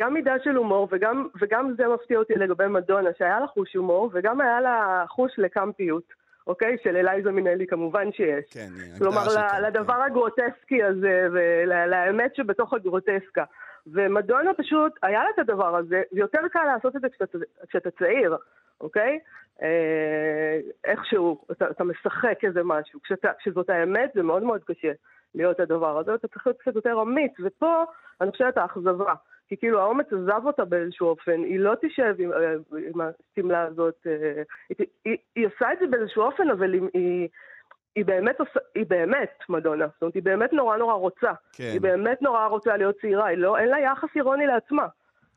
גם מידה של הומור, וגם, וגם זה מפתיע אותי לגבי מדונה, שהיה לה חוש הומור, וגם היה לה חוש לקמפיות, אוקיי? של אלייזה מינלי כמובן שיש. כן, כלומר, קמפ, לדבר הגרוטסקי הזה, ולאמת שבתוך הגרוטסקה. ומדונה פשוט, היה לה את הדבר הזה, זה יותר קל לעשות את זה כשאתה, כשאתה צעיר, אוקיי? אה, איכשהו, אתה, אתה משחק איזה משהו. כשאתה, כשזאת האמת, זה מאוד מאוד קשה להיות הדבר הזה, אתה צריך להיות קצת יותר אמיץ, ופה אני חושבת האכזבה. כי כאילו האומץ עזב אותה באיזשהו אופן, היא לא תשב עם, אה, עם השמלה הזאת, אה, היא, היא, היא עושה את זה באיזשהו אופן, אבל היא, היא, היא באמת עושה, היא באמת מדונה, זאת אומרת, היא באמת נורא נורא רוצה. כן. היא באמת נורא רוצה להיות צעירה, לא, אין לה יחס אירוני לעצמה.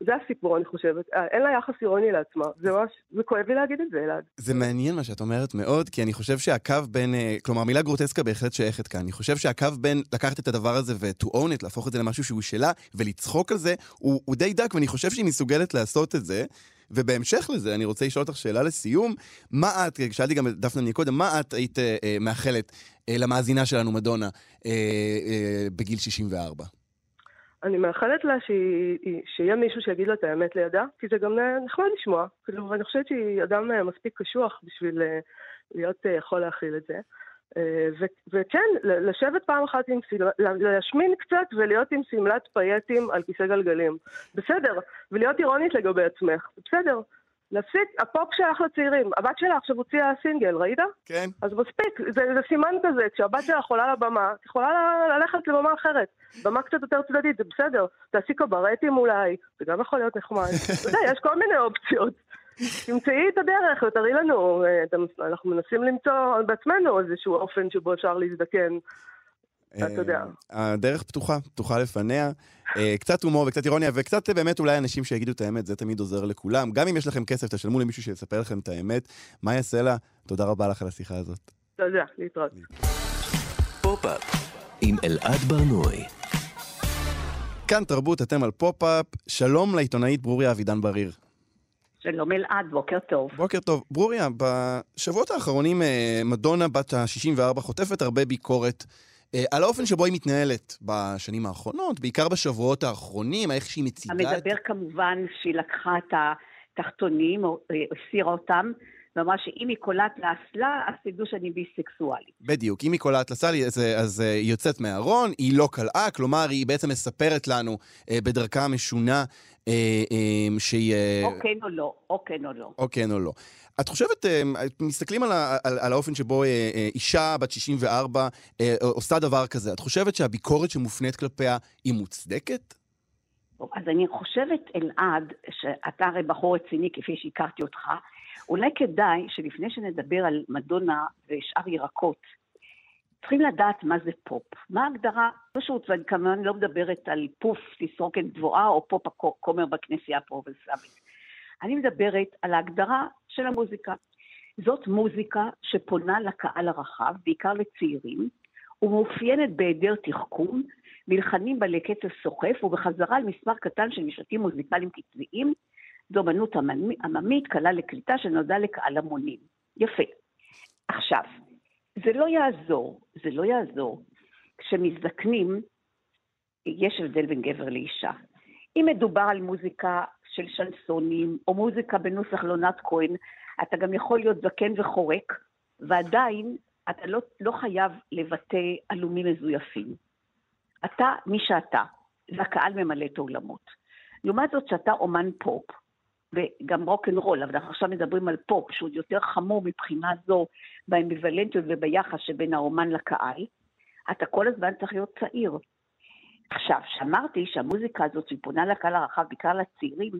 זה הסיפור, אני חושבת. אה, אין לה יחס אירוני לעצמה. זה ממש, זה כואב לי להגיד את זה, אלעד. זה מעניין מה שאת אומרת מאוד, כי אני חושב שהקו בין, אה, כלומר, המילה גרוטסקה בהחלט שייכת כאן. אני חושב שהקו בין לקחת את הדבר הזה ו-to own it, להפוך את זה למשהו שהוא שלה, ולצחוק על זה, הוא, הוא די דק, ואני חושב שהיא מסוגלת לעשות את זה. ובהמשך לזה, אני רוצה לשאול אותך שאלה לסיום. מה את, שאלתי גם את דפנה מקודם, מה את היית אה, אה, מאחלת אה, למאזינה שלנו, מדונה, אה, אה, בגיל 64? אני מאחלת לה שיהיה מישהו שיגיד לה את האמת לידה, כי זה גם אה, נחמד לשמוע. כאילו, ואני חושבת שהיא אדם אה, מספיק קשוח בשביל אה, להיות יכול להכיל את זה. וכן, לשבת פעם אחת עם שמלה, להשמין קצת ולהיות עם שמלת פייטים על כיסא גלגלים. בסדר, ולהיות אירונית לגבי עצמך, בסדר. להפסיק, הפופ שלך לצעירים. הבת שלה עכשיו הוציאה סינגל, ראית? כן. אז מספיק, זה, זה סימן כזה, כשהבת שלך עולה לבמה, את יכולה ללכת לבמה אחרת. במה קצת יותר צדדית, זה בסדר. תעשי קברטים אולי, זה גם יכול להיות נחמד. אתה יודע, יש כל מיני אופציות. תמצאי את הדרך ותראי לנו, אה, אנחנו מנסים למצוא בעצמנו איזשהו אופן שבו אפשר להזדקן. אתה יודע. אה, הדרך פתוחה, פתוחה לפניה. אה, קצת הומור וקצת אירוניה, וקצת באמת אולי אנשים שיגידו את האמת, זה תמיד עוזר לכולם. גם אם יש לכם כסף, תשלמו למישהו שיספר לכם את האמת. מאיה סלע, תודה רבה לך על השיחה הזאת. תודה, להתראות. פופ-אפ עם אלעד ברנועי. כאן תרבות, אתם על פופ-אפ. שלום לעיתונאית ברוריה אבידן בריר. שלום אלעד, בוקר טוב. בוקר טוב. ברוריה, בשבועות האחרונים אה, מדונה בת ה-64 חוטפת הרבה ביקורת אה, על האופן שבו היא מתנהלת בשנים האחרונות, בעיקר בשבועות האחרונים, איך שהיא מציגה את... המדבר כמובן שהיא לקחה את התחתונים, או אה, הסירה אותם, ואמרה שאם היא קולט לאסלה, אז תדעו שאני ביסקסואלית. בדיוק, אם היא קולט לאסלה, אז, אז אה, היא יוצאת מהארון, היא לא קלעה, כלומר, היא בעצם מספרת לנו בדרכה המשונה שהיא... או כן או לא, או כן או לא. או כן או לא. את חושבת, אה, מסתכלים על, על, על האופן שבו אה, אה, אישה בת 64 עושה דבר כזה, את חושבת שהביקורת שמופנית כלפיה היא מוצדקת? אז אני חושבת, אלעד, שאתה הרי בחור רציני כפי שהכרתי אותך, אולי כדאי שלפני שנדבר על מדונה ושאר ירקות, צריכים לדעת מה זה פופ. מה ההגדרה? פשוט, ואני כמובן לא מדברת על פוף תסרוקת גבוהה או פופ הכומר בכנסייה הפרובנסלית. אני מדברת על ההגדרה של המוזיקה. זאת מוזיקה שפונה לקהל הרחב, בעיקר לצעירים, ומאופיינת בהיעדר תחכום, מלחנים בעלי קצב סוחף ובחזרה על מספר קטן של משפטים מוזיקליים קצביים, זו אמנות עממית קלה לקליטה שנועדה לקהל המונים. יפה. עכשיו, זה לא יעזור, זה לא יעזור. כשמזדקנים, יש הבדל בין גבר לאישה. אם מדובר על מוזיקה של שנסונים, או מוזיקה בנוסח לאונרד כהן, אתה גם יכול להיות זקן וחורק, ועדיין אתה לא, לא חייב לבטא עלומים מזויפים. אתה מי שאתה, והקהל ממלא את העולמות. לעומת זאת, שאתה אומן פופ, וגם רוקנרול, אבל אנחנו עכשיו מדברים על פופ, שהוא יותר חמור מבחינה זו, באמביוולנטיות וביחס שבין האומן לקהל, אתה כל הזמן צריך להיות צעיר. עכשיו, כשאמרתי שהמוזיקה הזאת, שהיא פונה לקהל הרחב, בעיקר לצעירים,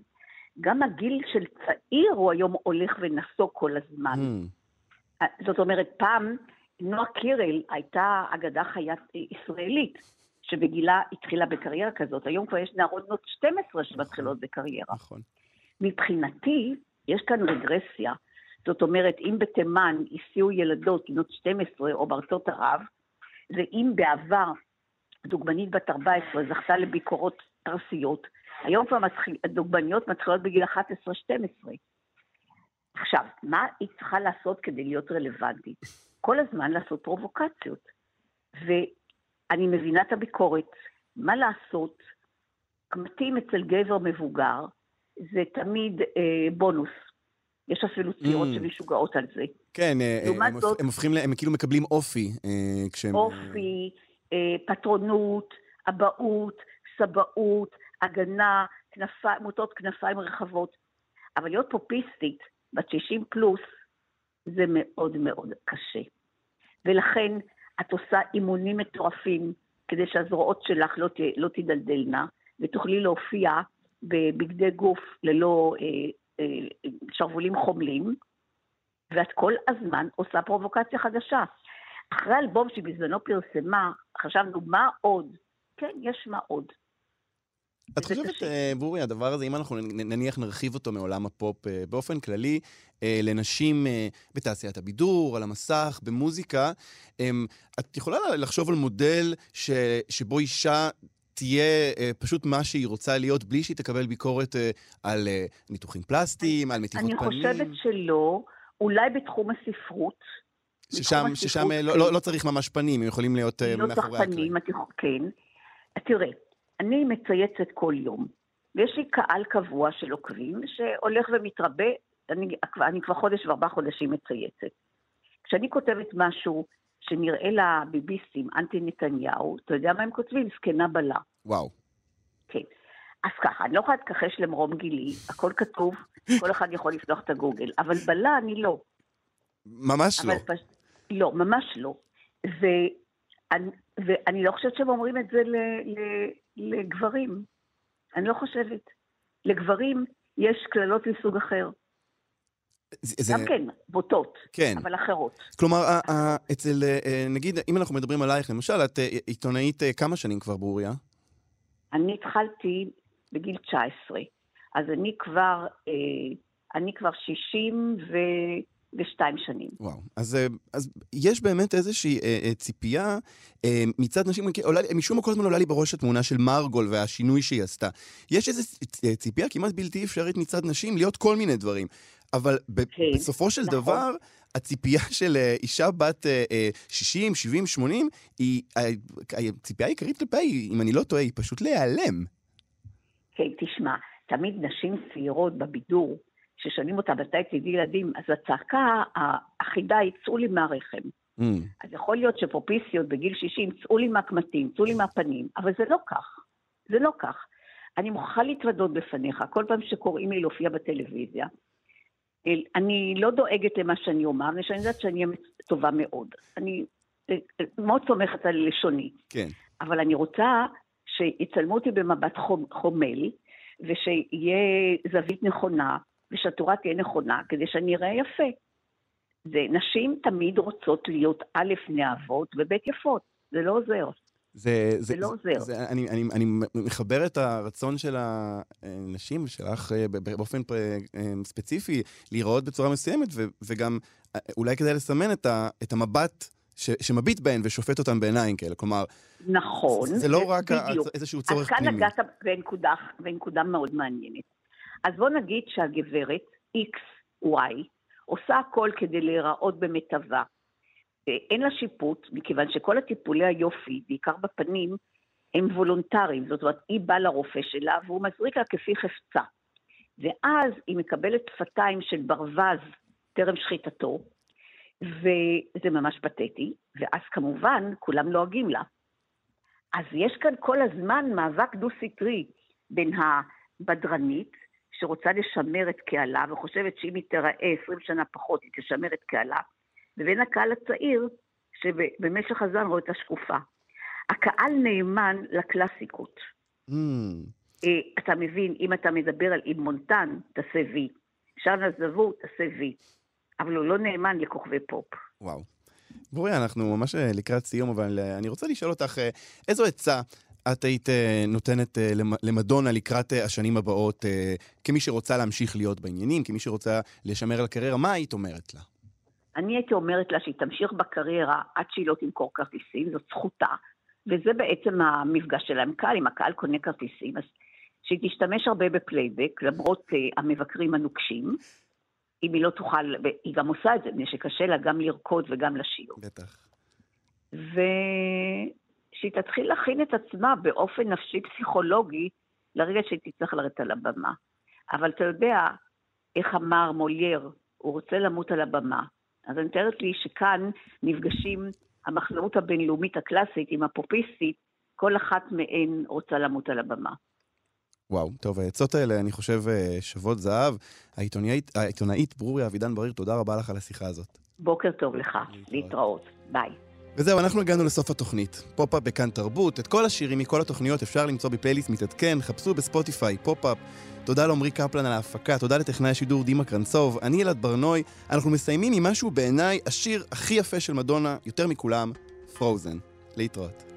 גם הגיל של צעיר הוא היום הולך ונסוג כל הזמן. Mm. זאת אומרת, פעם נועה קירל הייתה אגדה חיית ישראלית, שבגילה התחילה בקריירה כזאת. היום כבר יש נערות בנות 12 שמתחילות בקריירה. נכון. מבחינתי, יש כאן רגרסיה. זאת אומרת, אם בתימן הסיעו ילדות בנות 12 או בארצות ערב, ואם בעבר דוגמנית בת 14 זכתה לביקורות פרסיות, היום כבר מתחיל, הדוגמניות מתחילות בגיל 11-12. עכשיו, מה היא צריכה לעשות כדי להיות רלוונטית? כל הזמן לעשות פרובוקציות. ואני מבינה את הביקורת. מה לעשות? קמטים אצל גבר מבוגר זה תמיד אה, בונוס. יש אפילו צעירות mm. שמשוגעות על זה. כן, אה, הם, זאת, הם הופכים, הם כאילו מקבלים אופי אה, כשהם... אופי, אה, פטרונות, אבהות, סבאות, הגנה, כנפיים, מוטות כנפיים רחבות. אבל להיות פופיסטית, בת 60 פלוס, זה מאוד מאוד קשה. ולכן את עושה אימונים מטורפים כדי שהזרועות שלך לא, ת, לא תדלדלנה, ותוכלי להופיע בבגדי גוף ללא אה, אה, שרוולים חומלים, ואת כל הזמן עושה פרובוקציה חדשה. אחרי האלבום שבזמנו פרסמה, חשבנו, מה עוד? כן, יש מה עוד. את חושבת, קשה. אה, בורי, הדבר הזה, אם אנחנו נניח נרחיב אותו מעולם הפופ באופן כללי, לנשים בתעשיית הבידור, על המסך, במוזיקה, אמ, את יכולה לחשוב על מודל ש- שבו אישה תהיה אה, פשוט מה שהיא רוצה להיות, בלי שהיא תקבל ביקורת אה, על אה, ניתוחים פלסטיים, על מטיבות אני פנים? חושבת שלא, אולי בתחום הספרות. ששם, ששם לא, כן. לא, לא צריך ממש פנים, הם יכולים להיות לא צריך מאחורי הקלעים. פנים, את יכולה- כן. תראה, אני מצייצת כל יום, ויש לי קהל קבוע של עוקבים שהולך ומתרבה, אני, אני כבר חודש וארבעה חודשים מצייצת. כשאני כותבת משהו שנראה לביביסטים אנטי נתניהו, אתה יודע מה הם כותבים? זקנה בלה. וואו. כן. אז ככה, אני לא יכולה להתכחש למרום גילי, הכל כתוב, כל אחד יכול לפתוח את הגוגל, אבל בלה אני לא. ממש לא. פש... לא, ממש לא. ואני, ואני לא חושבת שהם אומרים את זה ל, ל, לגברים. אני לא חושבת. לגברים יש קללות מסוג אחר. זה, גם כן, בוטות, כן. אבל אחרות. כלומר, אצל, אה, נגיד, אם אנחנו מדברים עלייך, למשל, את אה, עיתונאית אה, כמה שנים כבר, ברוריה? אני התחלתי בגיל 19, אז אני כבר, אני כבר 62 שנים. וואו. אז, אז יש באמת איזושהי אה, אה, ציפייה אה, מצד נשים, עולה, משום מה כל הזמן עולה לי בראש התמונה של מרגול והשינוי שהיא עשתה. יש איזו ציפייה כמעט בלתי אפשרית מצד נשים להיות כל מיני דברים. אבל ב- כן, בסופו של נכון. דבר, הציפייה של אה, אישה בת אה, אה, 60, 70, 80, היא, ה- הציפייה העיקרית כלפיה היא, אם אני לא טועה, היא פשוט להיעלם. כן, תשמע, תמיד נשים צעירות בבידור, ששואלים אותה מתי תדעי ילדים, אז הצעקה האחידה היא צאו לי מהרחם. Mm. אז יכול להיות שפופיסיות בגיל 60, צאו לי מהקמטים, צאו לי מהפנים, אבל זה לא כך. זה לא כך. אני מוכרחה להתוודות בפניך, כל פעם שקוראים לי להופיע בטלוויזיה, אני לא דואגת למה שאני אומר, מפני שאני יודעת שאני טובה מאוד. אני אה, אה, מאוד סומכת על לשוני. כן. אבל אני רוצה שיצלמו אותי במבט חומ, חומל, ושיהיה זווית נכונה, ושהתורה תהיה נכונה, כדי שאני אראה יפה. ונשים תמיד רוצות להיות א', נאהבות, וב', יפות. זה לא עוזר. זה, זה לא עוזר. זה, אני, אני, אני מחבר את הרצון של הנשים ושלך אה, באופן פ- אה, ספציפי להיראות בצורה מסוימת, ו, וגם אה, אולי כדאי לסמן את, ה, את המבט ש, שמביט בהן ושופט אותן בעיניים כאלה. כלומר, נכון. זה, זה לא רק בדיוק. איזשהו אז צורך כאן פנימי. נגעת בנקודה, בנקודה מאוד מעניינת. אז בוא נגיד שהגברת XY עושה הכל כדי להיראות במיטבה. אין לה שיפוט, מכיוון שכל הטיפולי היופי, בעיקר בפנים, הם וולונטריים. זאת אומרת, היא באה לרופא שלה והוא מזריק לה כפי חפצה. ואז היא מקבלת שפתיים של ברווז טרם שחיטתו, וזה ממש פתטי, ואז כמובן כולם לועגים לה. אז יש כאן כל הזמן מאבק דו-סטרי בין הבדרנית, שרוצה לשמר את קהלה וחושבת שאם היא תיראה 20 שנה פחות, היא תשמר את קהלה, לבין הקהל הצעיר, שבמשך הזמן רואה אותה שקופה. הקהל נאמן לקלאסיקות. Mm, אה, אתה מבין, אם אתה מדבר על עם מונטן, תעשה וי. שרנה זבור, תעשה וי. אבל הוא לא נאמן לכוכבי פופ. וואו. ברוריה, אנחנו ממש אה, לקראת סיום, אבל אה, אני רוצה לשאול אותך, איזו עצה את היית נותנת למ- למדונה לקראת השנים הבאות, כמי שרוצה להמשיך להיות בעניינים, כמי שרוצה לשמר על הקריירה, מה היית אומרת לה? אני הייתי אומרת לה שהיא תמשיך בקריירה עד שהיא לא תמכור כרטיסים, זאת זכותה, וזה בעצם המפגש שלה עם קהל, אם הקהל קונה כרטיסים, אז שהיא תשתמש הרבה בפלייבק, למרות אה, המבקרים הנוקשים, אם היא לא תוכל, והיא גם עושה את זה, מפני שקשה לה גם לרקוד וגם לשיר. בטח. ושהיא תתחיל להכין את עצמה באופן נפשי פסיכולוגי לרגע שהיא תצטרך לרדת על הבמה. אבל אתה יודע איך אמר מולייר, הוא רוצה למות על הבמה. אז אני מתארת לי שכאן נפגשים המחזאות הבינלאומית הקלאסית עם הפופיסטית, כל אחת מהן רוצה למות על הבמה. וואו, טוב, העצות האלה, אני חושב, אה, שוות זהב. העיתונאית, העיתונאית ברוריה אבידן בריר, תודה רבה לך על השיחה הזאת. בוקר טוב לך, להתראות. להתראות, ביי. וזהו, אנחנו הגענו לסוף התוכנית. פופ-אפ בכאן תרבות. את כל השירים מכל התוכניות אפשר למצוא בפלייליסט מתעדכן, חפשו בספוטיפיי, פופ-אפ. תודה לעמרי קפלן על ההפקה, תודה לטכנאי השידור דימה קרנצוב, אני אלעד ברנוי. אנחנו מסיימים עם משהו בעיניי השיר הכי יפה של מדונה, יותר מכולם, פרוזן. להתראות.